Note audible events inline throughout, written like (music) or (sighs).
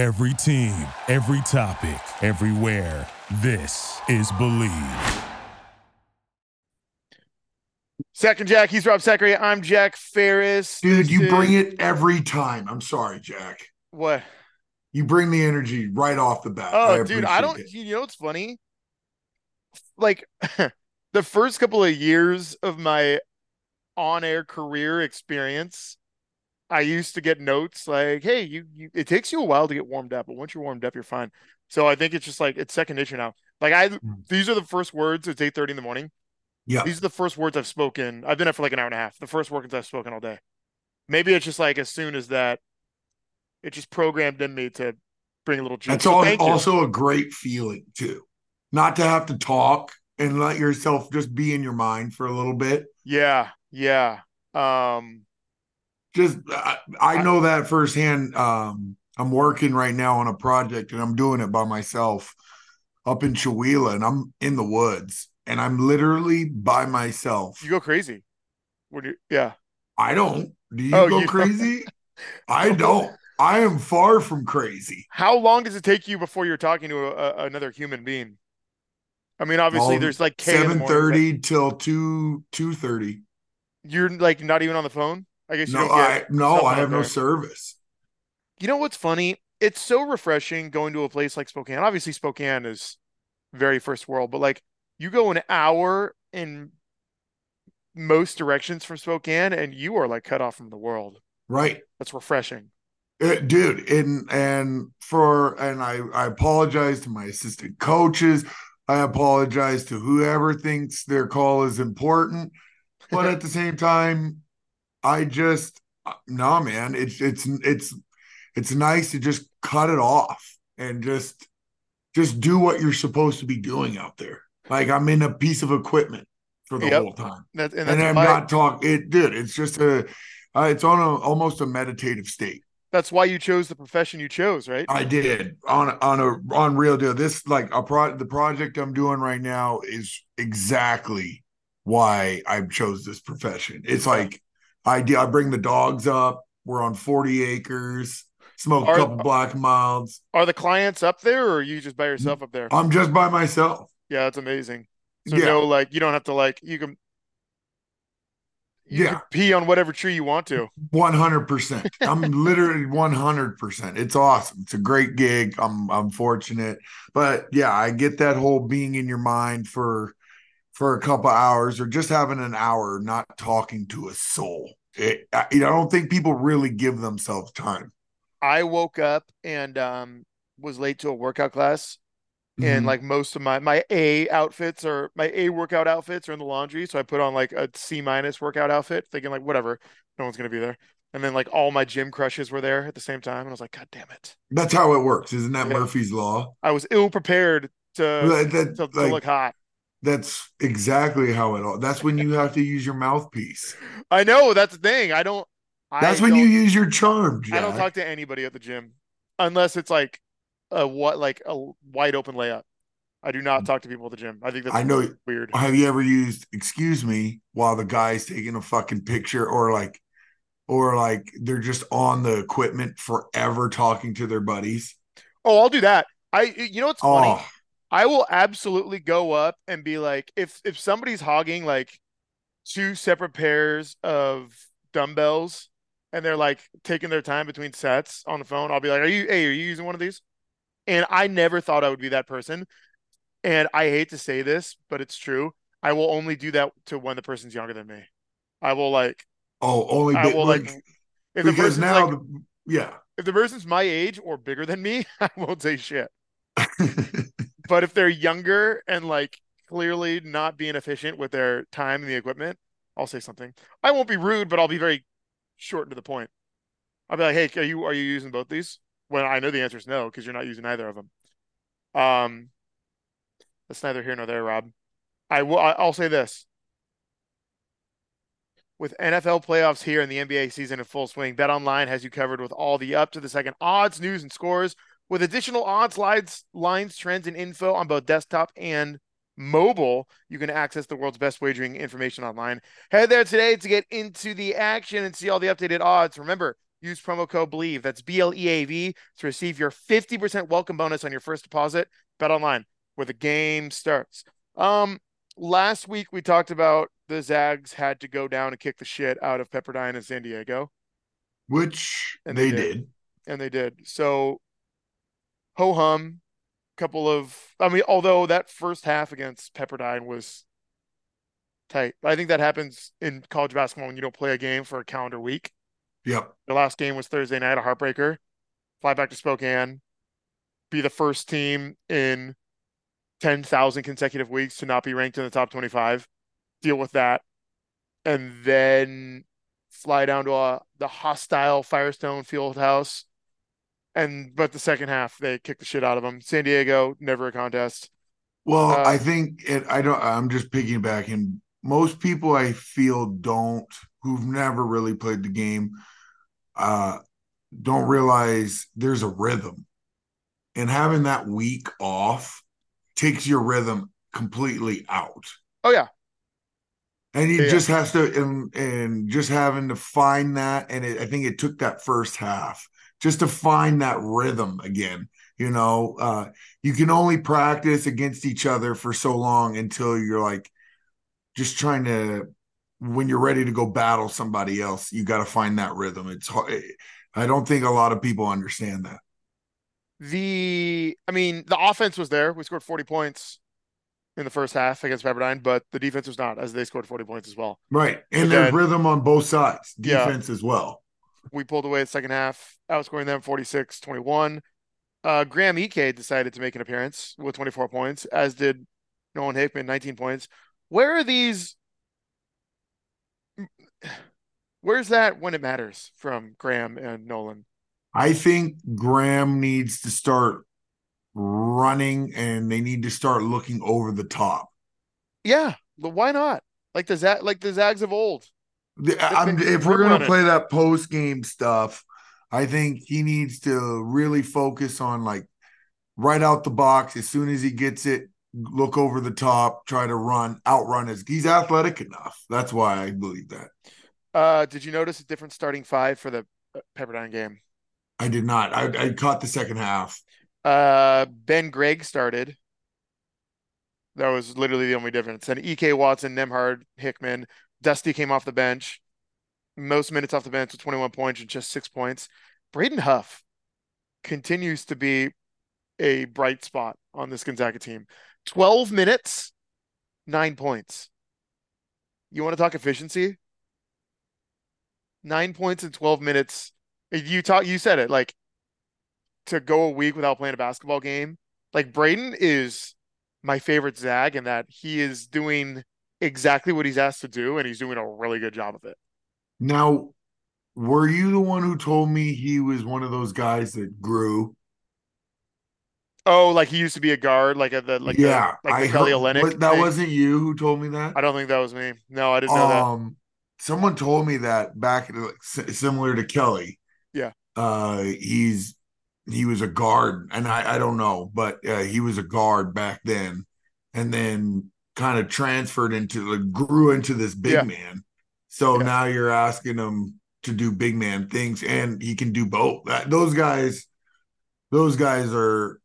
Every team, every topic, everywhere. This is Bleav. Second Jack, he's Rob Sacre. I'm Jack Ferris. Dude, This you is- bring it every time. I'm sorry, Jack. What? You bring the energy right off the bat. Oh, dude, I don't. it. You know what's funny? Like (laughs) the first couple of years of my on-air career experience, I used to get notes like, "Hey, you, you it takes you a while to get warmed up, but once you're warmed up, you're fine." So I think it's just like it's second nature now. Like I, Mm. these are the first words. It's eight thirty in the morning. Yeah. These are the first words I've spoken. I've been up for like an hour and a half. The first words I've spoken all day. Maybe it's just like as soon as that, it just programmed in me to bring a little juice. That's So al- thank you. also a great feeling too. Not to have to talk and let yourself just be in your mind for a little bit. Yeah, yeah. Um, Just I, I know that firsthand. Um, I'm working right now on a project and I'm doing it by myself up in Chewelah and I'm in the woods and I'm literally by myself. you go crazy when you yeah. I don't. Do you Oh, go you crazy? (laughs) I don't. I am far from crazy. How long does it take you before you're talking to a, a, another human being? I mean, obviously, Um, there's like K in the Seven thirty till two two thirty. You're like not even on the phone. I guess you No, I no, I have no service. You know what's funny? It's so refreshing going to a place like Spokane. Obviously, Spokane is very first world, but like you go an hour in most directions from Spokane, and you are like cut off from the world. Right. That's refreshing. Uh, dude and and for and i i apologize to my assistant coaches i apologize to whoever thinks their call is important but at the same time i just uh, no man it's it's it's it's nice to just cut it off and just just do what you're supposed to be doing out there like i'm in a piece of equipment for the Yep. whole time That, and and, i'm why, not talking it dude it's just a uh, it's on a almost a meditative state that's why you chose the profession you chose, right? I did on on a on real deal. This like a pro the project I'm doing right now is exactly why I chose this profession. It's like I do I bring the dogs up. We're on 40 acres, smoke a couple black milds. Are the clients up there, or are you just by yourself up there? I'm just by myself. Yeah, that's amazing. So yeah. no, like you don't have to like you can. You Yeah. can pee on whatever tree you want to. 100%. I'm literally 100%. It's awesome. It's a great gig. I'm I'm fortunate. But yeah, I get that whole being in your mind for for a couple hours or just having an hour not talking to a soul. It, I, you know, I don't think people really give themselves time. I woke up and um was late to a workout class, and Mhm. like most of my my A outfits or my A workout outfits are in the laundry, so I put on like a C minus workout outfit, thinking like whatever, no one's gonna be there. And then like all my gym crushes were there at the same time, and I was like, God damn it! that's how it works. Isn't that Yeah. Murphy's law? I was ill prepared to That- that- to, to like, look hot. That's exactly how it all. That's when you have to use your mouthpiece. I know that's the thing. I don't. That's I when you don't- use your charm. I don't talk to anybody at the gym unless it's like a what like a wide open layup. I do not talk to people at the gym. I think that's. I know weird. have you ever used excuse me while the guy's taking a fucking picture or like or like they're just on the equipment forever talking to their buddies Oh, I'll do that. I you know what's funny? I will absolutely go up and be like, if if somebody's hogging like two separate pairs of dumbbells and they're like taking their time between sets on the phone, I'll be like, Are you hey, are you using one of these? And I never thought I would be that person. And I hate to say this, but it's true. I will only do that to when the person's younger than me. I will like oh only I will like like, if the person's now like yeah if the person's my age or bigger than me, (laughs) I won't say shit. (laughs) But if they're younger and like clearly not being efficient with their time and the equipment, I'll say something. I won't be rude, but I'll be very short and to the point. I'll be like, "Hey, are you are you using both these?" When I know the answer is no, because you're not using either of them. Um, that's neither here nor there, Rob. I will. I'll say this: with NFL playoffs here and the NBA season in full swing, BetOnline has you covered with all the up to the second odds, news, and scores with additional odds, lines, lines, trends, and info on both desktop and mobile. You can access the world's best wagering information online. Head there today to get into the action and see all the updated odds. Remember, use promo code BLEAV, that's B L E A V to receive your 50% welcome bonus on your first deposit. Bet online where the game starts. Um, last week we talked about the Zags had to go down and kick the shit out of Pepperdine and San Diego, which And they, they did. did. and they did. So ho hum, couple of I mean, although that first half against Pepperdine was tight. I think that happens in college basketball when you don't play a game for a calendar week. Yep. The last game was Thursday night, a heartbreaker. Fly back to Spokane, be the first team in 10,000 consecutive weeks to not be ranked in the top 25, deal with that, and then fly down to a, the hostile Firestone Fieldhouse. And but the second half, they kicked the shit out of them. San Diego, never a contest. Well, Uh, I think it, I don't. I'm just piggybacking. Most people I feel don't, who've never really played the game, uh, don't realize there's a rhythm, and having that week off takes your rhythm completely out. Oh yeah, And he Yeah. just has to, and, and just having to find that. And it, I think it took that first half just to find that rhythm again. You know, uh, you can only practice against each other for so long until you're like just trying to, when you're ready to go battle somebody else, you got to find that rhythm. It's hard. I don't think a lot of people understand that. the I mean the offense was there. We scored 40 points in the first half against Pepperdine, but the defense was not, as they scored 40 points as well. Right. And there's rhythm on both sides, Yeah. defense as well. We pulled away the second half, outscoring them 46 21. Uh, Graham Ike decided to make an appearance with 24 points, as did Nolan Hickman, 19 points. Where are these? Where's that when it matters from Graham and Nolan? I think Graham needs to start running and they need to start looking over the top. Yeah, but why not? Like the Zag, like the Zags of old. If we're going to play that post game stuff, I think he needs to really focus on like right out the box as soon as he gets it, look over the top, try to run, outrun his. He's athletic enough. That's why I believe that. Uh, did you notice a different starting five for the uh, Pepperdine game? I did not. I, I caught the second half. Uh, Ben Gregg started. That was literally the only difference. And E.K. Watson, Nembhard, Hickman, Dusty came off the bench. Most minutes off the bench with 21 points and just six points. Braden Huff continues to be a bright spot on this Gonzaga team. 12 minutes, nine points. You want to talk efficiency? Nine points in 12 minutes. You talk, you said it like to go a week without playing a basketball game. Like Braden is my favorite Zag in that he is doing exactly what he's asked to do, and he's doing a really good job of it. Now, were you the one who told me he was one of those guys that grew? Oh, like he used to be a guard, like a the like yeah, the, like I the Kelly Olynyk. that thing. wasn't you who told me that. I don't think that was me. No, I didn't know that. Um, someone told me that back similar to Kelly. Yeah. Uh, he's he was a guard, and I I don't know, but uh, he was a guard back then, and then kind of transferred into like grew into this big Yeah. man. So Yeah. now you're asking him to do big man things, and he can do both. That, those guys, those guys are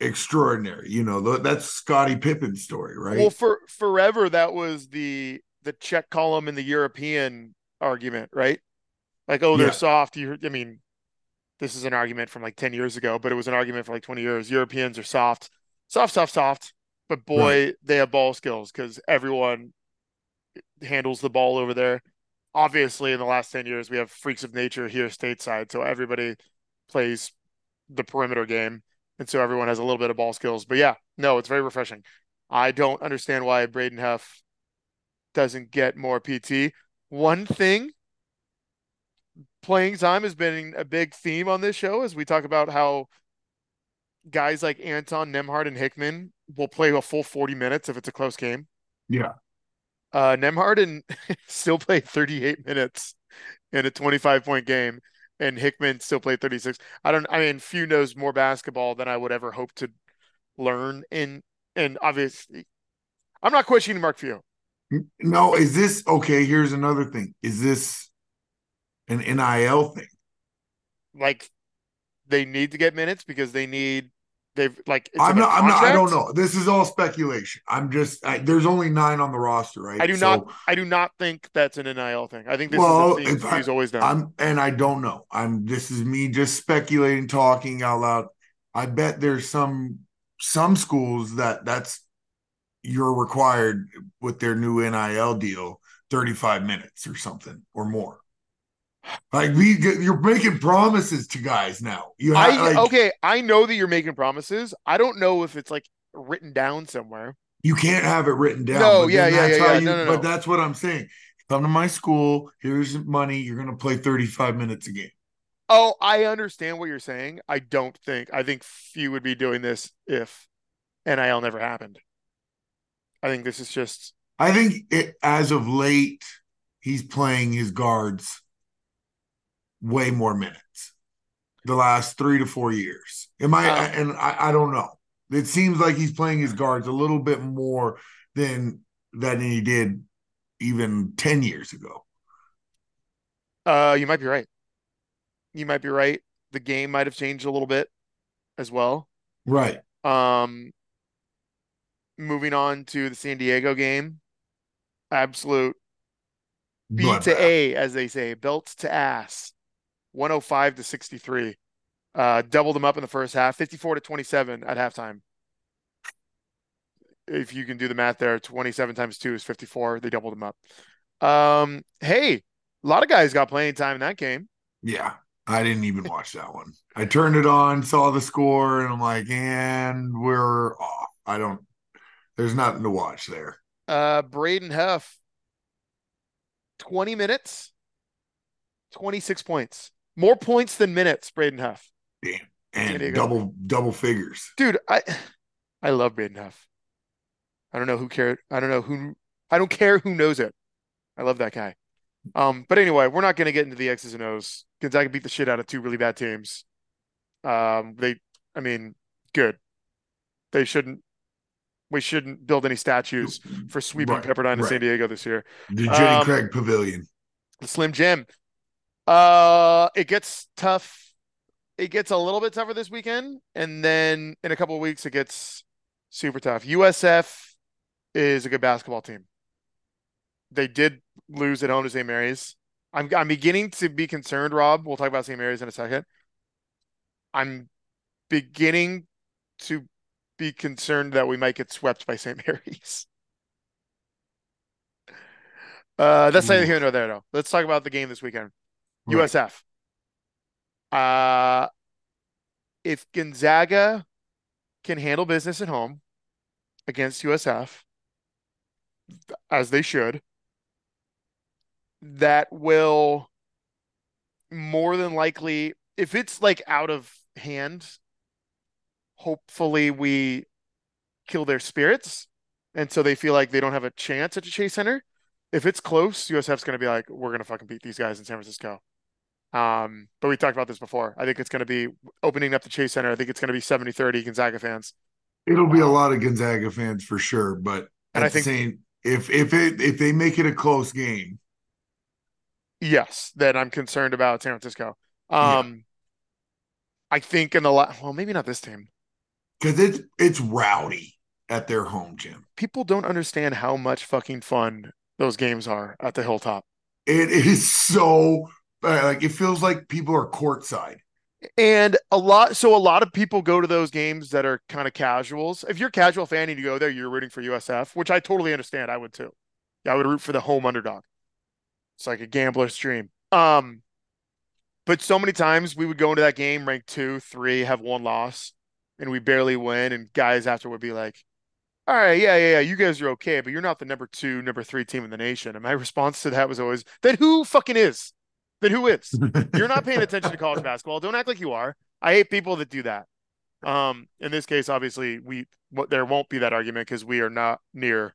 extraordinary. You know, that's Scottie Pippen's story, right? Well, for forever that was the the check column in the European argument, right? Like, oh, they're Yeah. soft. You, I mean, this is an argument from like 10 years ago, but it was an argument for like 20 years. Europeans are soft, soft, soft, soft. But boy, they have ball skills because everyone handles the ball over there. Obviously, in the last 10 years, we have freaks of nature here stateside. So everybody plays the perimeter game. And so everyone has a little bit of ball skills. But yeah, no, it's very refreshing. I don't understand why Braden Huff doesn't get more PT. One thing playing time has been a big theme on this show as we talk about how guys like Anton, Nembhard, and Hickman will play a full 40 minutes if it's a close game. yeah. Uh, Nembhard and (laughs) still played 38 minutes in a 25 point game, and Hickman still played 36. I don't, I mean, Few knows more basketball than I would ever hope to learn. In and obviously, I'm not questioning Mark Few. No, is this okay? Here's another thing. Is this an NIL thing? like they need to get minutes because they need they've like I'm not. I'm not. I don't know. This is all speculation. I'm just. I, there's only nine on the roster, right? I do So, not I do not think that's an NIL thing. I think this Well, is thing I- he's always done. I'm, and I don't know. I'm. This is me just speculating, talking out loud. I bet there's some some schools that that's you're required with their new NIL deal, 35 minutes or something or more. Like we, you're making promises to guys now. You have I like, okay, I know that you're making promises. I don't know if it's like written down somewhere. You can't have it written down. No, yeah, yeah, yeah, yeah. you- No, no, no. But that's what I'm saying. Come to my school. Here's money. You're gonna play 35 minutes a game. Oh, I understand what you're saying. I don't think I think Few would be doing this if NIL never happened. I think this is just I think it, as of late, he's playing his guards way more minutes. The last three to four years. Am I? Um, and I, I don't know. It seems like he's playing his guards a little bit more than than he did even 10 years ago. uh you might be right. You might be right. The game might have changed a little bit as well. Right. Um moving on to the San Diego game. Absolute B to. A, as they say, belt to ass. 105 to 63. Uh, doubled them up in the first half, 54 to 27 at halftime. If you can do the math there, 27 times 2 is 54. They doubled them up. Um, hey, a lot of guys got playing time in that game. Yeah, I didn't even watch that one. I turned it on, saw the score, and I'm like, and we're off. I don't. There's nothing to watch there. Uh, Braden Huff, 20 minutes, 26 points. More points than minutes, Braden Huff. Damn, and double double figures. Dude, I I love Braden Huff. I don't know who cared. I don't know who I don't care who knows it. I love that guy. Um, but anyway, we're not gonna get into the X's and O's. Gonzaga beat the shit out of two really bad teams. Um, they I mean, good. They shouldn't we shouldn't build any statues for sweeping Right, Pepperdine and San. Diego this year. The Jenny Um, Craig Pavilion. the Slim Jim. Uh, it gets tough. It gets a little bit tougher this weekend, and then in a couple of weeks, it gets super tough. USF is a good basketball team. They did lose at home to St. Mary's. I'm I'm beginning to be concerned, Rob. We'll talk about St. Mary's in a second. I'm beginning to be concerned that we might get swept by St. (laughs) Mary's. Uh, that's neither Ooh. here nor there, though. Let's talk about the game this weekend. Right. USF. Uh, if Gonzaga can handle business at home against USF, as they should, that will more than likely, if it's like out of hand, hopefully we kill their spirits. And so they feel like they don't have a chance at the Chase Center. If it's close, USF's going to be like, we're going to fucking beat these guys in San Francisco. Um, but we talked about this before. I think it's going to be opening up the Chase Center. I think it's going to be 70 30 Gonzaga fans. It'll be a lot of Gonzaga fans for sure, but And I think- same, if if it if they make it a close game, Yes, then I'm concerned about San Francisco. Yeah. Um, I think in the la- well, maybe not this team. because it's it's rowdy at their home gym. People don't understand how much fucking fun those games are at the Hilltop. It is so like it feels like people are courtside. And a lot, so a lot of people go to those games that are kind of casuals. If you're a casual fan and you go there, you're rooting for USF, which I totally understand. I would too. Yeah, I would root for the home underdog. It's like a gambler's dream. Um, but so many times we would go into that game ranked two, three, have one loss, and we barely win. And guys after would be like, "All right, yeah, yeah, yeah, you guys are okay, but you're not the number two, number three team in the nation." And my (laughs) response to that was always, "Then who fucking is? Then who is?" You're not paying (laughs) attention to college basketball. Don't act like you are. I hate people that do that. Um, in this case, obviously, we what there won't be that argument because we are not near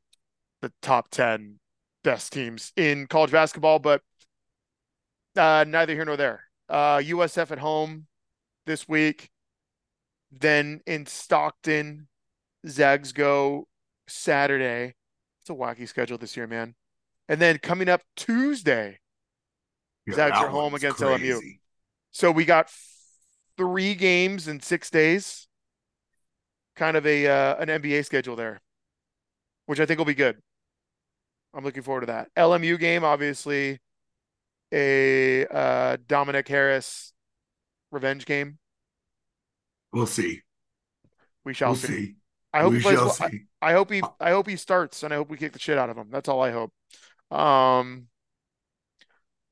the top ten best teams in college basketball, but uh, neither here nor there. Uh, USF at home this week, then in Stockton, Zags go Saturday. It's a wacky schedule this year, man. And then coming up Tuesday, Yeah, Zags that are home against LMU. So we got three games in six days. Kind of a uh, an NBA schedule there, which I think will be good. I'm looking forward to that. LMU game, obviously, a uh, Dominick Harris revenge game. We'll see. We shall We'll see. see. I hope we he plays well. I. I hope he I hope he starts and I hope we kick the shit out of him. That's all I hope. Um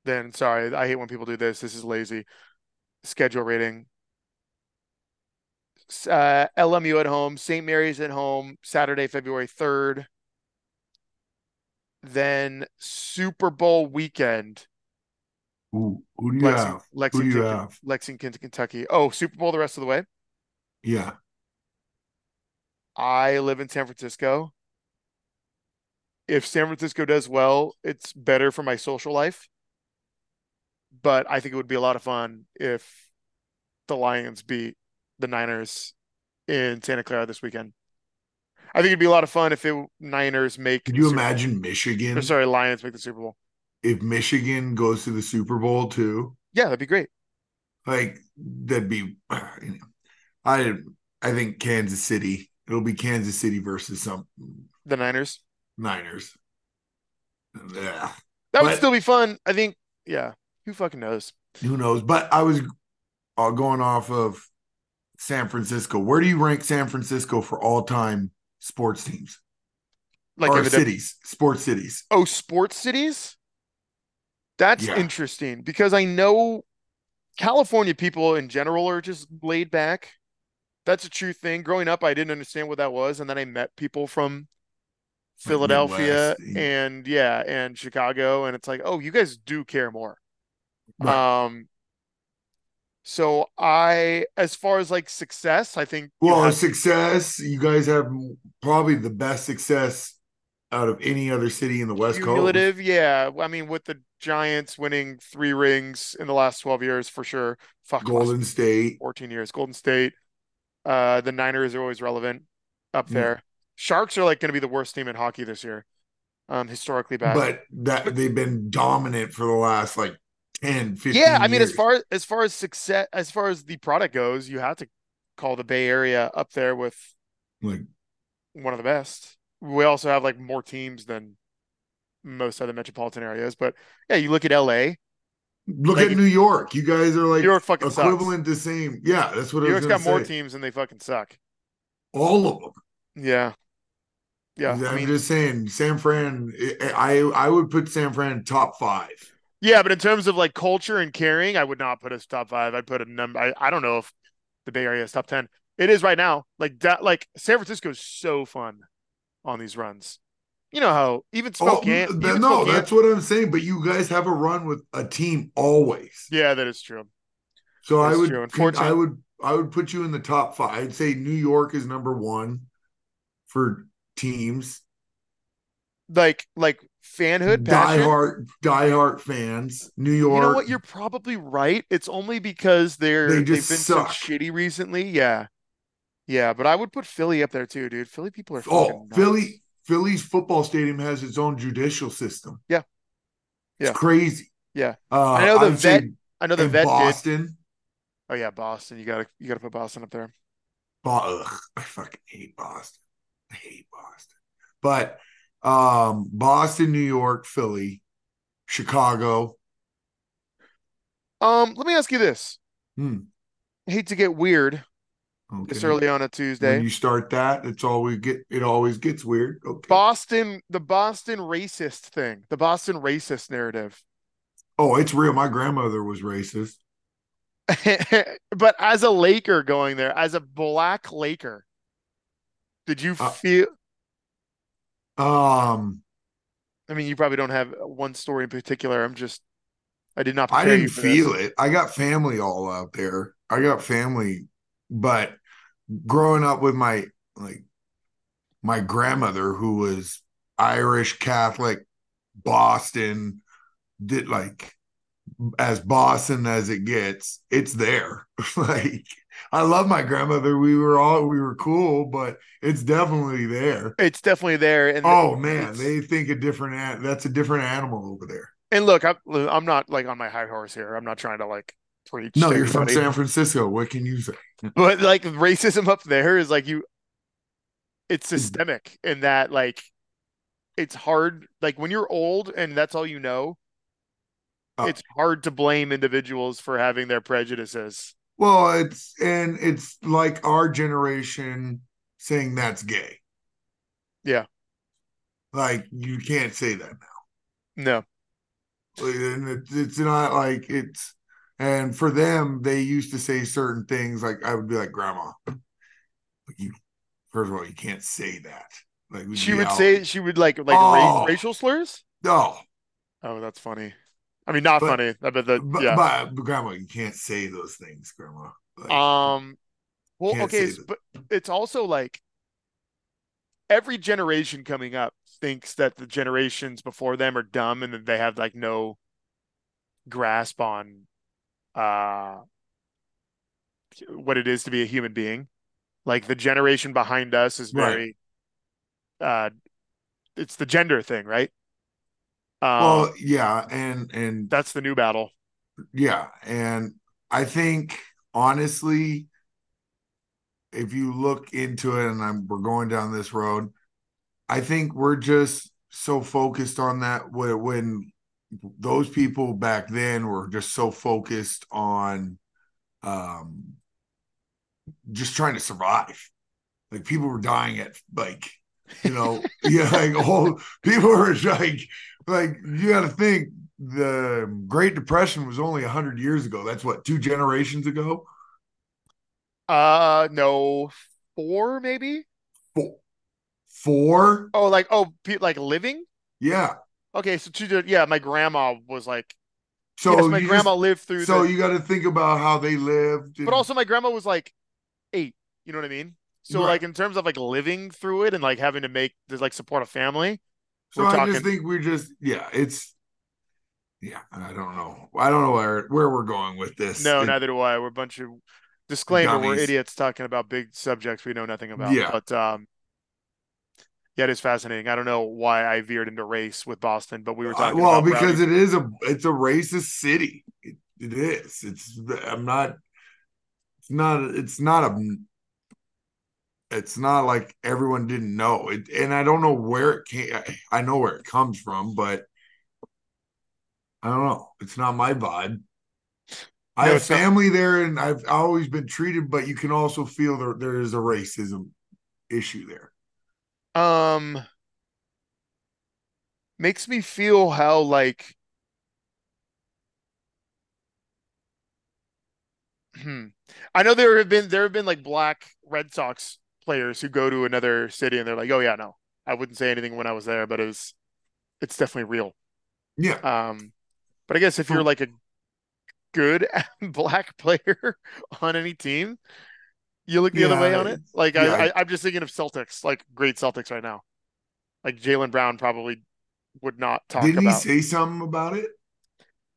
then sorry, I hate when people do this. This is lazy. Schedule rating. Uh, LMU at home, St. Mary's at home, Saturday, February 3rd. Then Super Bowl weekend, Who, who do you have? Who do you have? Lexington, Kentucky. Oh, Super Bowl the rest of the way. Yeah. I live in San Francisco. If San Francisco does well, it's better for my social life. But I think it would be a lot of fun if the Lions beat the Niners in Santa Clara this weekend. I think it'd be a lot of fun if the Niners make Could you imagine or Michigan sorry, Lions make the Super Bowl. if Michigan goes to the Super Bowl too? Yeah, that'd be great. Like that'd be. You (sighs) know, I I think Kansas City. It'll be Kansas City versus some The Niners. Niners. Yeah. That would still be fun. I think, yeah. Who fucking knows? Who knows? But I was uh, going off of San Francisco. Where do you rank San Francisco for all time sports teams Like or cities? Sports cities. Oh, sports cities? That's Yeah. interesting because I know California people in general are just laid back. That's a true thing. Growing up, I didn't understand what that was, and then I met people from Philadelphia Midwest, and yeah, and Chicago, and it's like, oh, you guys do care more. Right. (laughs) Um, so I, as far as like success, I think Well, have- success. You guys have probably the best success out of any other city in the West Coast. Cumulative, yeah. I mean, with the Giants winning three rings in the last 12 years for sure. Fuck, Golden State. 14 years. Golden State. Uh, the Niners are always relevant up Yeah. there. Sharks are like going to be the worst team in hockey this year. Um, historically bad. But that they've been dominant for the last like 10, 15 yeah, I mean, as far as as far as success, as far as the product goes, you have to call the Bay Area up there with like one of the best. We also have like more teams than most other metropolitan areas. But yeah, you look at LA. look Like, at New York. You guys are like New York fucking sucks. equivalent to same. Yeah, that's what New York's got more teams and they fucking suck. All of them. Yeah. Yeah. I'm I mean, just saying, San Fran. I I would put San Fran top five. Yeah, but in terms of like culture and caring, I would not put us top five. I'd put a number. I, I don't know if the Bay Area is top 10. It is right now. Like that, like San Francisco is so fun on these runs. You know how even oh, Spokane, oh, even no, Spokane- that's what I'm saying. But you guys have a run with a team always. yeah, that is true. So I would, true. Unfortunately- I would, I would put you in the top five. I'd say New York is number one for teams. Like, like fanhood, passion. Diehard, diehard fans. New York. You know what? You're probably right. It's only because they're They they've just been suck. so shitty recently. Yeah, yeah. But I would put Philly up there too, dude. Philly people are oh. Philly. Philly's football stadium has its own judicial system. Yeah. It's Yeah. crazy. Yeah. Uh, I know the I'd vet- I know the vet did. Boston. Oh yeah, Boston. You gotta you gotta put Boston up there. Bo- ugh, I fucking hate Boston. I hate Boston. But um, Boston, New York, Philly, Chicago. Um, let me ask you this. Hmm. I hate to get weird Okay. this early on a When Tuesday. you start that, it's always get. It always gets weird. Okay. Boston, the Boston racist thing, the Boston racist narrative. oh, it's real. My grandmother was racist. (laughs) but as a Laker going there, as a black Laker, did you Uh, feel? Um, I mean, you probably don't have one story in particular. I'm just, I did not I didn't feel this. it. I got family all out there. I got family, but growing up with my like my grandmother who was Irish Catholic, Boston, did like as Boston as it gets, it's there. (laughs) like I love my grandmother. We were all we were cool, but it's definitely there. It's definitely there. And Oh man, they think a different that's a different animal over there. and look, I'm I'm not like on my high horse here. I'm not trying to like Preach. No, you're from. San Francisco. What can you say? (laughs) but like racism up there is like you it's Hmm. systemic in that like it's hard like when you're old and that's all you know Oh. it's hard to blame individuals for having their prejudices Well, it's and it's like our generation saying that's gay. Yeah. Like you can't say that no now. And it, it's not like it's and for them, they used to say certain things like I would be like, Grandma, like you first of all, you can't say that. Like she would out- say she would like like Oh. ra- racial slurs No, oh that's funny i mean not But- funny I bet that but, yeah but, but grandma, you can't say those things, grandma. Like, um well okay say s- that. but it's also like every generation coming up thinks that the generations before them are dumb and that they have like no grasp on uh what it is to be a human being like the generation behind us is Right. very uh it's the gender thing right um well, yeah, and and that's the new battle Yeah, and I think honestly, if you look into it, and I'm we're going down this road, I think we're just so focused on that when, when those people back then were just so focused on um just trying to survive. Like people were dying at like you know (laughs) yeah like all people were like like you got to think the Great Depression was only 100 years ago. That's what, two generations ago? uh no four maybe Four. Four? oh like oh like living Yeah. Okay, so the, yeah, my grandma was like, So yes, my grandma just- lived through so the, you got to think about how they lived. and- but also my grandma was like eight. You know what I mean? So Right. like in terms of like living through it and like having to make to like support a family. So we're I talking- just think we're just, yeah, it's, yeah, I don't know. I don't know where, where we're going with this. No, It- neither do I. We're a bunch of disclaimer. We're idiots talking about big subjects we know nothing about. Yeah. But um, yeah, it is fascinating. I don't know why I veered into race with Boston, but we were Uh, talking well, about because rowdy- it is a, it's a racist city. It, it is. It's, I'm not, it's not, it's not a, it's not like everyone didn't know it. And I don't know where it came. I, I know where it comes from, but I don't know. It's not my vibe. I No, have it's not- family there and I've always been treated, but you can also feel there, there is a racism issue there. um makes me feel how like hmm. I know there have been there have been like black Red Sox players who go to another city and they're like, oh yeah, no, I wouldn't say anything when I was there, but it was it's definitely real. Yeah. Um, but I guess if you're like a good (laughs) black player on any team, you look the other way on it. Like yeah, I, I, I'm just thinking of Celtics, like great Celtics right now. Like Jaylen Brown probably would not talk Didn't about. he say something about it?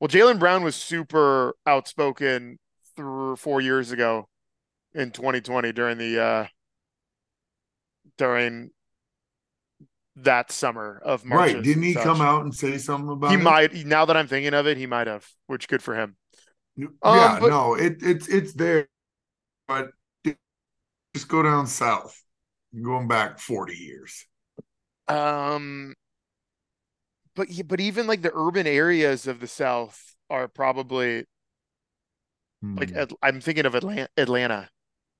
Well, Jaylen Brown was super outspoken three or four years ago in 2020 during the uh during that summer of March. Right. Didn't he such. come out and say something about He it? might. Now that I'm thinking of it, he might have, which good for him. Yeah, Um, but- no, it it's it's there, but just go down south. Going back 40 years. Um, but yeah, but even like the urban areas of the South are probably like Hmm. At- I'm thinking of Atlanta. Atlanta.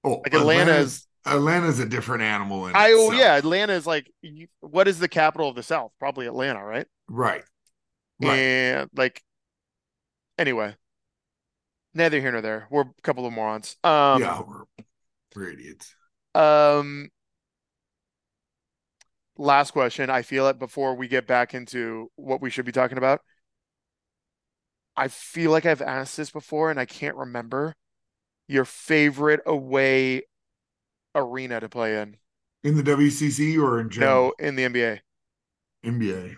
oh, like Atlanta's- Atlanta's a different animal. In I oh itself. yeah, Atlanta is like what is the capital of the South? Probably Atlanta, right? right, right. And like anyway, neither here nor there. We're a couple of morons. Um, yeah, we're, we're idiots. Um, last question. I feel it before we get back into what we should be talking about. I feel like I've asked this before and I can't remember your favorite away arena to play in. In the WCC or in general? No, in the NBA. NBA.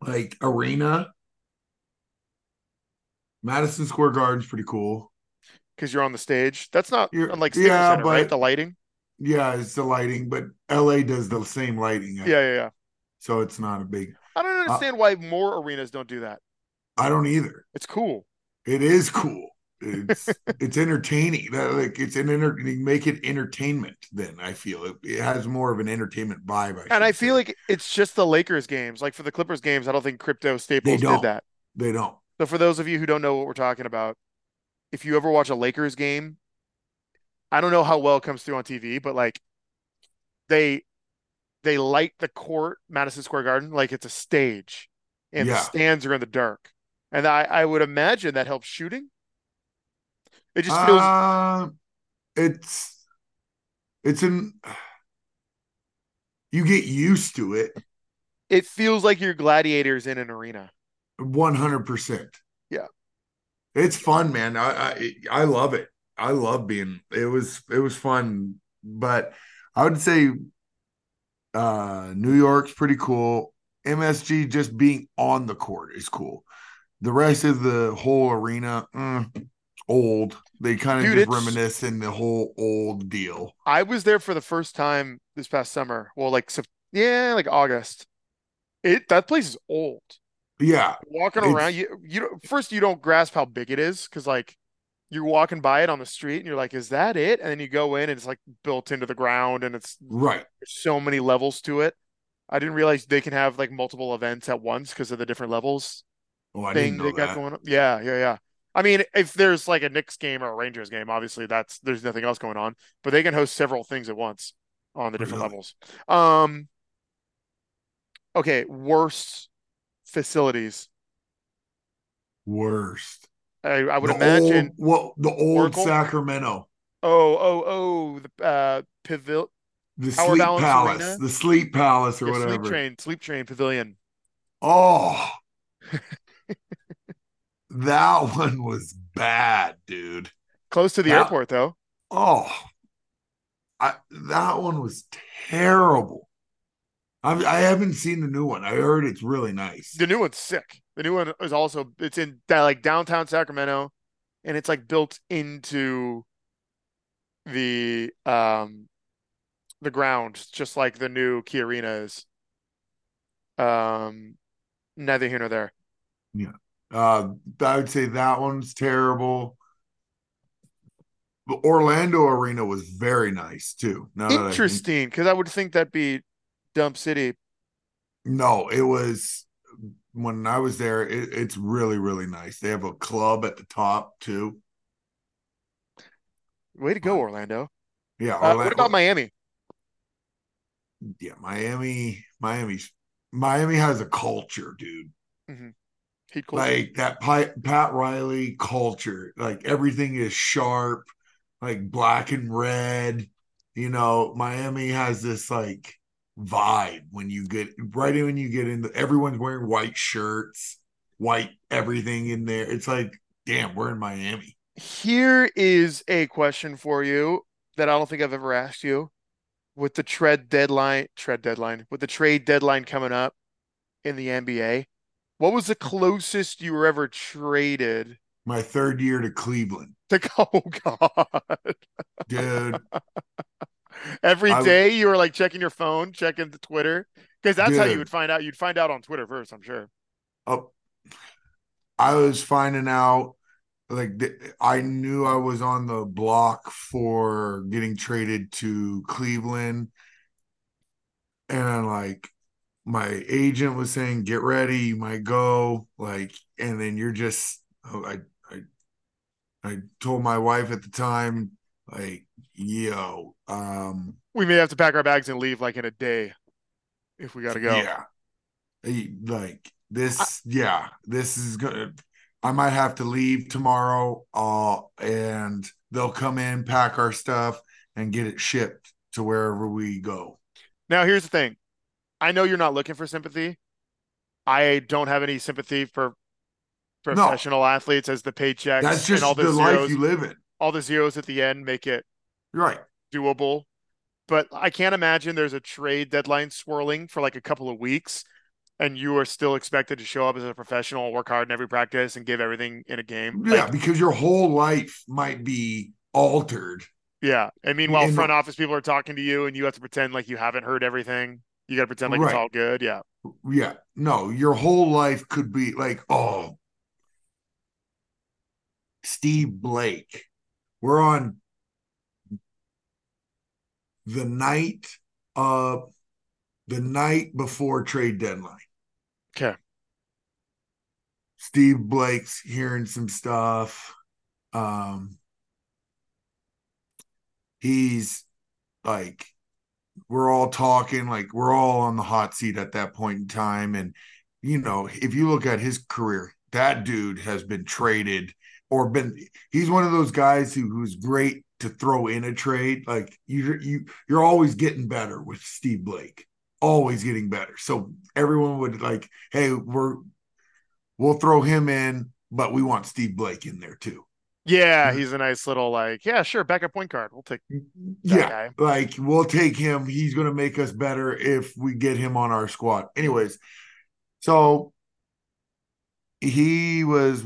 Like arena. Madison Square Garden's pretty cool. Because you're on the stage. That's not You're- unlike Staples yeah, Center, right? but- The lighting. Yeah, it's the lighting, but LA does the same lighting. Yeah, yeah, yeah. So it's not a big I Uh, don't understand why more arenas don't do that. I don't either. It's cool. It is cool. It's it's entertaining. Like it's an enter, make it entertainment. Then I feel it, it has more of an entertainment vibe. I And I feel say. like it's just the Lakers games. Like for the Clippers games, I don't think Crypto Staples did that. they don't. So for those of you who don't know what we're talking about, if you ever watch a Lakers game, I don't know how well it comes through on TV, but like they they light the court, Madison Square Garden, like it's a stage, and the stands are in the dark. And I, I would imagine that helps shooting. It just feels Uh, it's it's an you get used to it it feels like you're gladiators in an arena. one hundred percent. Yeah. it's fun, man. I, I I love it. I love being. It was it was fun, but I would say uh New York's pretty cool. MSG just being on the court is cool. The rest of the whole arena, mm, old. They kind of Dude, just reminisce in the whole old deal. I was there for the first time this past summer. Well, like yeah, like August. It that place is old. Yeah, walking around you you first you don't grasp how big it is because like you're walking by it on the street and you're like is that it and then you go in and it's like built into the ground and it's right. there's so many levels to it i didn't realize they can have like multiple events at once because of the different levels Oh, I didn't know that. yeah yeah yeah i mean if there's like a Knicks game or a Rangers game obviously that's there's nothing else going on but they can host several things at once on the different Really? levels um okay worst facilities Worst. I, I would The imagine old, well, the old Oracle? Sacramento, Oh, oh, oh, the uh pavil the Power sleep palace, Arena? the sleep palace or yeah, whatever. sleep train, sleep train pavilion. Oh, (laughs) that (laughs) one was bad, dude. Close to the That- airport though. Oh, I that one was terrible. I I haven't seen the new one. I heard it's really nice. The new one's sick. The new one is also it's in like downtown Sacramento and it's like built into the um the ground, just like the new Key Arena is. Um neither here nor there. Uh, I would say that one's terrible. The Orlando Arena was very nice too. Now that I think- Interesting, because I would think that'd be Dump City. No, it was when I was there. It, it's really, really nice. They have a club at the top too. Way to go, Orlando. Yeah, Uh, what about Miami? yeah, Miami. Miami's Miami has a culture, dude. Culture. Like that Pat, Pat Riley culture. Like everything is sharp, like black and red. You know, Miami has this like vibe when you get right when you get into everyone's wearing white shirts, white everything in there. It's like, damn, we're in Miami. Here is a question for you that I don't think I've ever asked you. With the trade deadline, trade deadline, with the trade deadline coming up in the NBA, what was the closest you were ever traded My third year to Cleveland, to (laughs) oh God. dude. (laughs) Every I- day you were like checking your phone, checking the Twitter. Because that's how you would find out. You'd find out on Twitter first, I'm sure. Oh, I was finding out like I knew I was on the block for getting traded to Cleveland, and I'm like, my agent was saying, "Get ready, you might go." Like, and then you're just, oh, I, I, I told my wife at the time, like, "Yo, um, We may have to pack our bags and leave like in a day if we gotta go. Yeah. Like this, yeah, this is gonna I might have to leave tomorrow, uh, and they'll come in, pack our stuff, and get it shipped to wherever we go. Now, here's the thing. I know you're not looking for sympathy. I don't have any sympathy for professional athletes as the paychecks That's just and all the, the zeros, life you live in. all the zeros at the end make it Right. doable. But I can't imagine there's a trade deadline swirling for like a couple of weeks and you are still expected to show up as a professional, work hard in every practice and give everything in a game. Yeah, Like, because your whole life might be altered. yeah. And meanwhile, And- front office people are talking to you and you have to pretend like you haven't heard everything. You got to pretend like it's all good. Yeah. Yeah. No, your whole life could be like, oh, Steve Blake. We're on the night of the night before trade deadline. Okay. Steve Blake's hearing some stuff. Um, he's like, we're all talking, like, we're all on the hot seat at that point in time. And, you know, if you look at his career, that dude has been traded or been, he's one of those guys who, who's great to throw in a trade. Like, you, you, you're always getting better with Steve Blake, always getting better. So everyone would like, hey, we're, we'll throw him in, but we want Steve Blake in there too. Yeah, he's a nice little like, yeah, sure, backup point guard. We'll take yeah, guy. like we'll take him. He's going to make us better if we get him on our squad. Anyways, so he was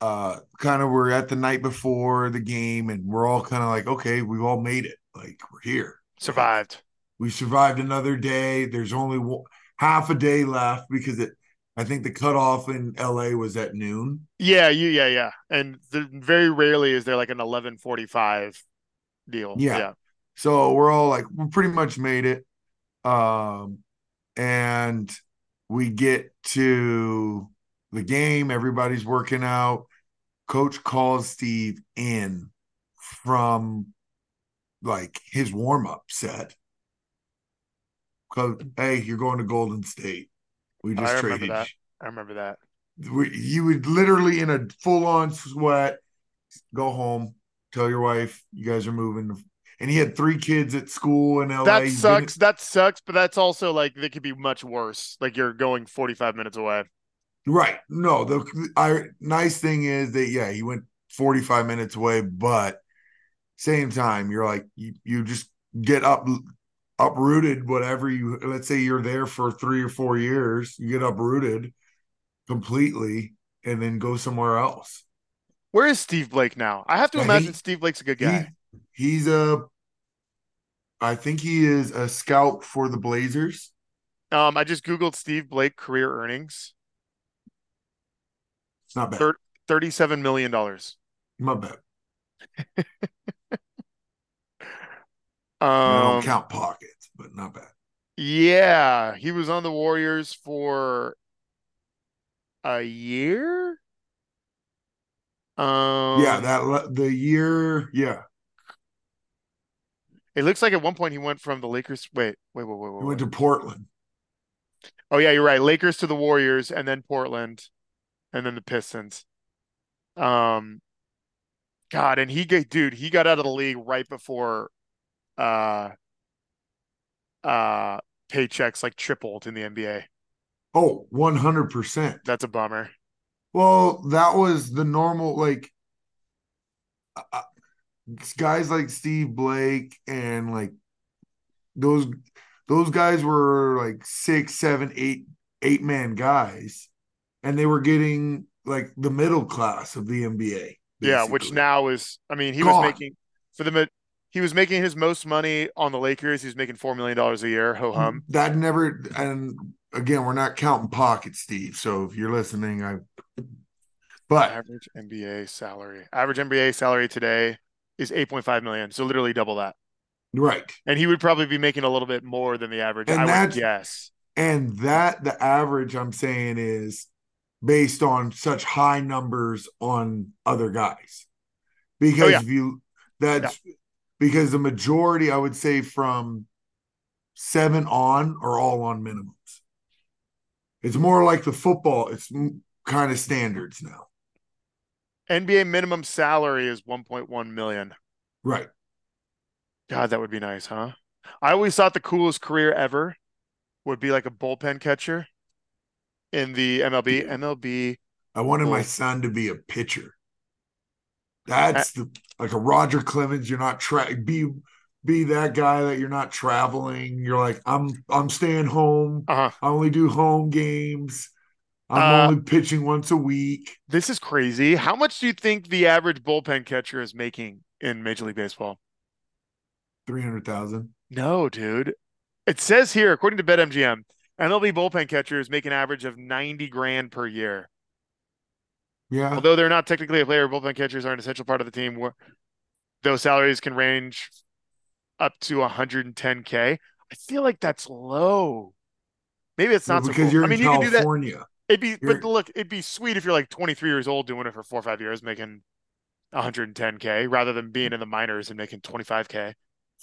uh kind of we're at the night before the game and we're all kind of like, okay, we've all made it. Like we're here. survived. We survived another day. There's only one, half a day left because it I think the cutoff in LA was at noon. Yeah, you yeah, yeah. And the, very rarely is there like an eleven forty five deal. Yeah. yeah. So we're all like, we pretty much made it. Um, and we get to the game, everybody's working out. Coach calls Steve in from like his warm up set. Cause hey, you're going to Golden State. We just I remember traded. that. I remember that. We, you would literally in a full on sweat go home, tell your wife you guys are moving. And he had three kids at school in LA. That sucks. been- That sucks, but that's also like it could be much worse. Like you're going 45 minutes away. right. No, the I, nice thing is that yeah, he went 45 minutes away, but same time, you're like you, you just get up uprooted, whatever you let's say you're there for three or four years, you get uprooted completely and then go somewhere else. Where is Steve Blake now? I have to imagine think Steve Blake's a good He, guy. he's a I think he is a scout for the Blazers. Um, I just googled Steve Blake career earnings, It's not bad. Third- 37 million dollars. Not bad. (laughs) I Um, don't count pockets, not bad. yeah, he was on the Warriors for a year. Um, yeah, that the year, yeah, it looks like at one point he went from the Lakers. Wait, wait, wait, wait, wait. he went to Portland. Oh yeah, you're right. Lakers to the Warriors, and then Portland, and then the Pistons. Um, God, and he get dude, he got out of the league right before, uh, uh, paychecks like tripled in the NBA. Oh, 100%. That's a bummer. Well, that was the normal like uh, uh, guys like Steve Blake and like those those guys were like six, seven, eight, eight man guys, and they were getting like the middle class of the NBA. Yeah, which now is, I mean, he Gone. was making for the he was making his most money on the Lakers. He was making four million dollars a year. Ho hum. that never and again we're not counting pockets, Steve. So if you're listening, I but Average NBA salary. Average NBA salary today is eight point five million. So literally double that. right. And he would probably be making a little bit more than the average. And I would guess. And that the average I'm saying is based on such high numbers on other guys. Oh, because Oh, yeah. if you that's because the majority, I would say from seven on are all on minimums. It's more like the football, it's kind of standards now. NBA minimum salary is 1.1 million. Right. God, that would be nice, huh? I always thought the coolest career ever would be like a bullpen catcher in the MLB. MLB. I wanted my son to be a pitcher. That's the like a Roger Clemens. You're not tra- be be that guy that you're not traveling. You're like I'm I'm staying home. Uh-huh. I only do home games. I'm Uh, only pitching once a week. This is crazy. How much do you think the average bullpen catcher is making in Major League Baseball? Three hundred thousand. No, dude. It says here, according to BetMGM, MLB bullpen catchers make an average of 90 grand per year. Yeah. Although they're not technically a player, bullpen catchers are an essential part of the team. Where those salaries can range up to 110k. I feel like that's low. Maybe it's not Well, so because cool. you're I mean, in you can do that. California. It'd be, You're- but look, it'd be sweet if you're like 23 years old doing it for four or five years, making 110k rather than being in the minors and making 25k.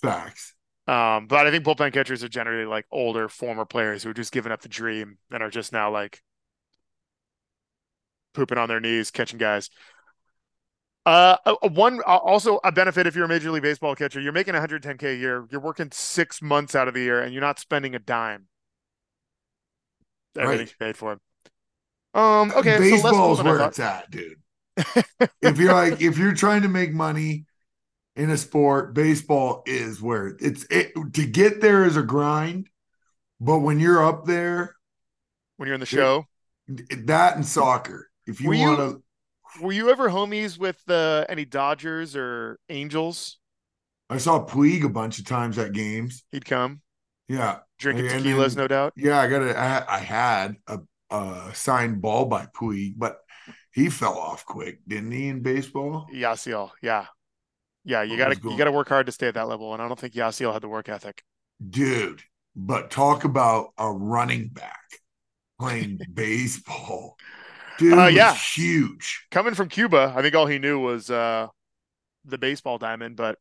Facts. Um, but I think bullpen catchers are generally like older, former players who are just giving up the dream and are just now like pooping on their knees, catching guys. Uh, a- a one uh, also a benefit if you're a major league baseball catcher, you're making 110k a year. You're working six months out of the year, and you're not spending a dime. Everything's paid for. Um. Okay. so Baseball's than where it's at, dude. (laughs) if you're like, if you're trying to make money in a sport, baseball is where it's it to get there is a grind. But when you're up there, When you're in the show, that and soccer. If you want to, were you ever homies with uh, any Dodgers or Angels? I saw Puig a bunch of times at games. He'd come Yeah, drinking And tequilas, then- no doubt. yeah. I got a, I, I had a, a signed ball by Puig, but he fell off quick, didn't he? In baseball, Yasiel, yeah, yeah. You gotta was you gotta work hard to stay at that level, and I don't think Yasiel had the work ethic. dude. But talk about a running back playing (laughs) baseball. Dude, Uh, yeah. huge. Coming from Cuba, I think all he knew was uh, the baseball diamond. But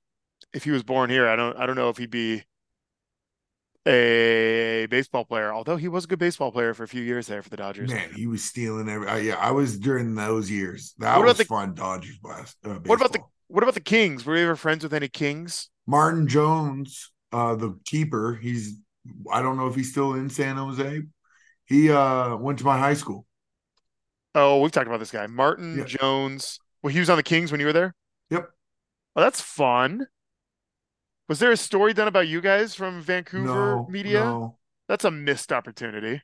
if he was born here, I don't I don't know if he'd be a baseball player. Although he was a good baseball player for a few years there for the Dodgers. Man, he was stealing every. Uh, yeah, I was during those years. That What was the- fun. Dodgers blast. Uh, What about the- What about the Kings? Were you ever friends with any Kings? Martin Jones, uh, the keeper? He's. I don't know if he's still in San Jose. He uh went to my high school. Oh, we've talked about this guy, Martin Yeah. Jones. Well, he was on the Kings when you were there. Yep. Oh, that's fun. Was there a story done about you guys from Vancouver no media? No, That's a missed opportunity.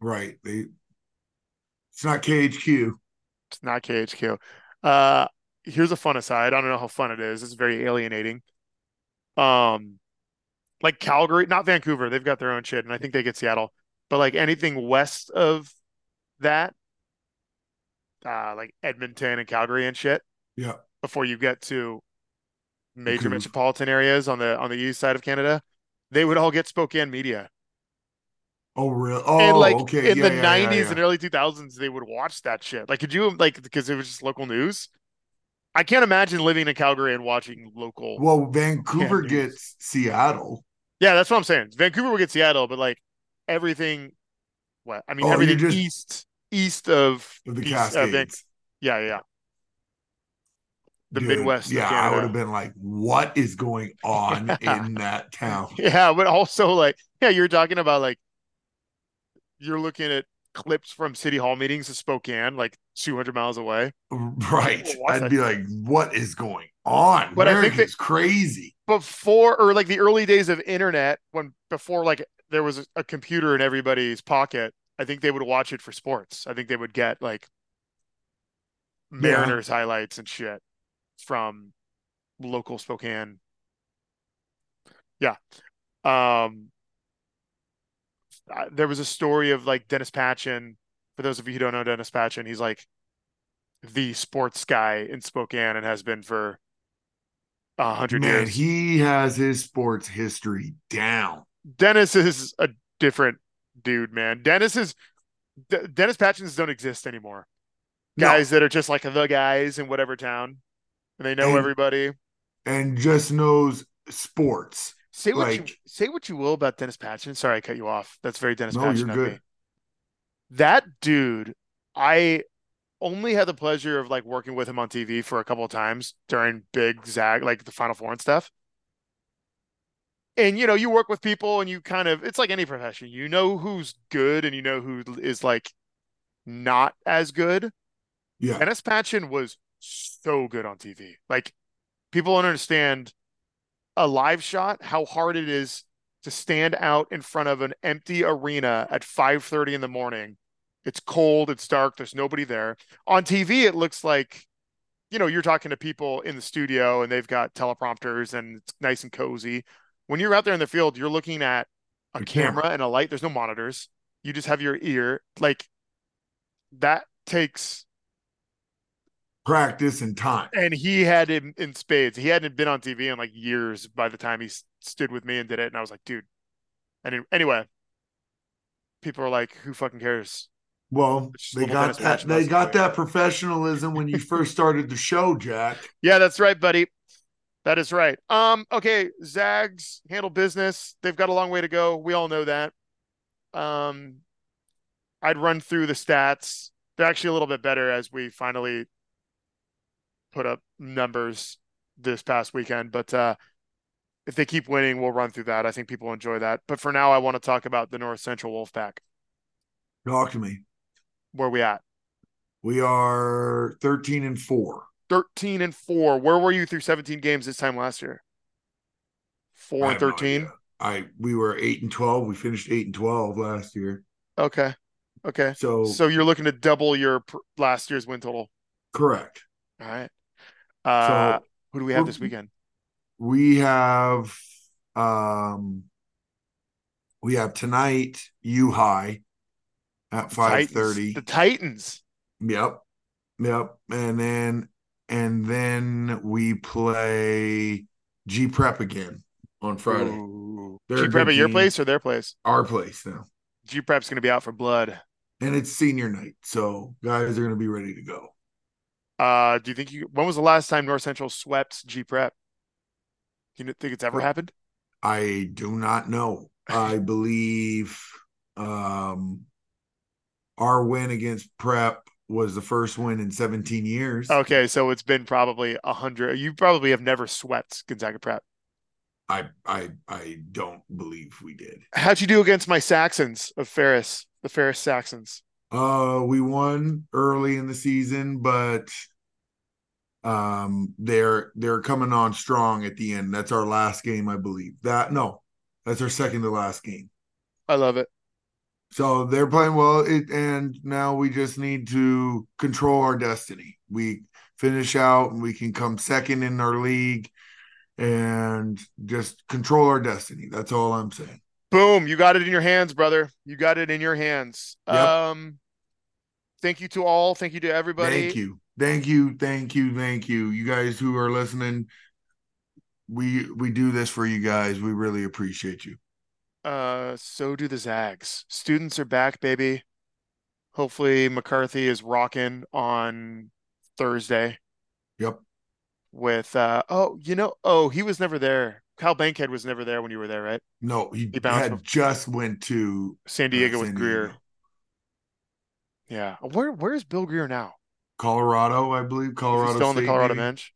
right. They. It's not KHQ. It's not KHQ. Uh, here's a fun aside. I don't know how fun it is. It's very alienating. Um, like Calgary, not Vancouver. They've got their own shit, and I think they get Seattle. But like anything west of that, uh, like Edmonton and Calgary and shit, Yeah. before you get to major metropolitan areas on the on the east side of Canada, they would all get Spokane media. Oh, really? Oh, and like okay. in Yeah, the yeah, yeah, 90s yeah. and early 2000s they would watch that shit like could you like because it was just local news i can't imagine living in calgary and watching local Well, Vancouver gets Seattle. yeah that's what i'm saying vancouver would get seattle but like everything what i mean Oh, everything just- east east of of the east, Cascades. yeah yeah yeah the Dude, midwest of Yeah, I would have been like, what is going (laughs) on Yeah. in that town? yeah but also like yeah you're talking about like you're looking at clips from city hall meetings in spokane like 200 miles away (laughs) Right. I'd be like, what is going on? But I think it's crazy. before or like the early days of internet when before like there was a computer in everybody's pocket i think they would watch it for sports. I think they would get like mariners highlights and shit from local spokane. Yeah. Um there was a story of like dennis patchin. For those of you who don't know dennis patchin he's like the sports guy in spokane and has been for a hundred Man, years. he has his sports history down. Dennis is a different dude, man. Dennis is D- Dennis Patchins don't exist anymore. No, Guys that are just like the guys in whatever town, and they know And- everybody. and just knows sports. Say what you say what you will about Dennis Patchin. Sorry, I cut you off. That's very Dennis No, you're good. me. That dude, I only had the pleasure of like working with him on TV for a couple of times during big Zag, like the Final Four and stuff. And you know, you work with people and you kind of it's like any profession. You know who's good and you know who is like not as good. Yeah. Dennis Patchin was so good on TV. Like people don't understand a live shot, how hard it is to stand out in front of an empty arena at 5:30 in the morning. It's cold, it's dark, there's nobody there. On TV, it looks like, you know, you're talking to people in the studio and they've got teleprompters and it's nice and cozy. When you're out there in the field, you're looking at a camera. and a light. There's no monitors. You just have your ear. Like that takes practice and time. And he had him in spades. He hadn't been on TV in like years by the time he stood with me and did it. And I was like, dude. And anyway, people are like, who fucking cares? Well, they got that. They got that professionalism when you first started the show, Jack. (laughs) Yeah, that's right, buddy. That is right. Um, okay, Zags handle business. They've got a long way to go. We all know that. Um, I'd run through the stats. They're actually a little bit better as we finally put up numbers this past weekend. But uh, if they keep winning, we'll run through that. I think people enjoy that. But for now, I want to talk about the North Central Wolfpack. Talk to me. Where we at? We are 13 and 4. 13 and 4. Where were you through 17 games this time last year? 4 and have no 13. I we were 8 and 12. We finished 8 and 12 last year. Okay. Okay. So, So you're looking to double your pr- last year's win total. correct. All right. Uh, So who do we have this weekend? we have um we have tonight U High at 5:30. Titans. The Titans. Yep. Yep. And then and then we play G Prep again on Friday. Ooh. They're a G Prep at your place or their place? Our place now. G Prep's going to be out for blood. And it's senior night. So guys are gonna be ready to go. Uh, do you think you? When was the last time North Central swept G Prep? Do you think it's ever Well, happened? I do not know. I believe um our win against Prep was the first win in 17 years. Okay, so it's been probably a hundred. You probably have never swept Gonzaga Prep. I I I don't believe we did. How'd you do against my Saxons of Ferris, the Ferris Saxons? Uh we won early in the season, but um they're they're coming on strong at the end. That's our last game, I believe. That no, that's our second to last game. I love it. So they're playing well, it, and now we just need to control our destiny. We finish out, and we can come second in our league, and just control our destiny. That's all I'm saying. Boom, you got it in your hands, brother. You got it in your hands. Yep. Um thank you to all. Thank you to everybody. Thank you, thank you, thank you, thank you. You guys who are listening, we we do this for you guys. We really appreciate you. Uh so do the Zags. Students are back, baby. Hopefully McCarthey is rocking on Thursday Yep. with uh oh, you know, oh, he was never there. Kyle Bankhead was never there when you were there, right? No, he, He had just went to San uh, Diego with San Grier. Diego. Yeah. Where where is Bill Grier now? Colorado, I believe. Colorado still on the Colorado maybe? bench?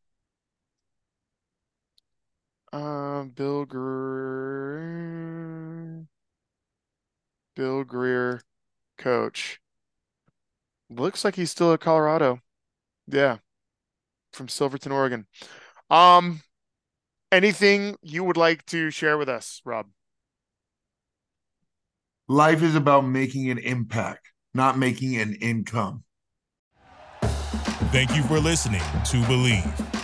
Um, Bill Grier, Bill Grier, coach. Looks like he's still at Colorado. Yeah, from Silverton, Oregon. Um, anything you would like to share with us, Rob? Life is about making an impact, not making an income. Thank you for listening to Bleav.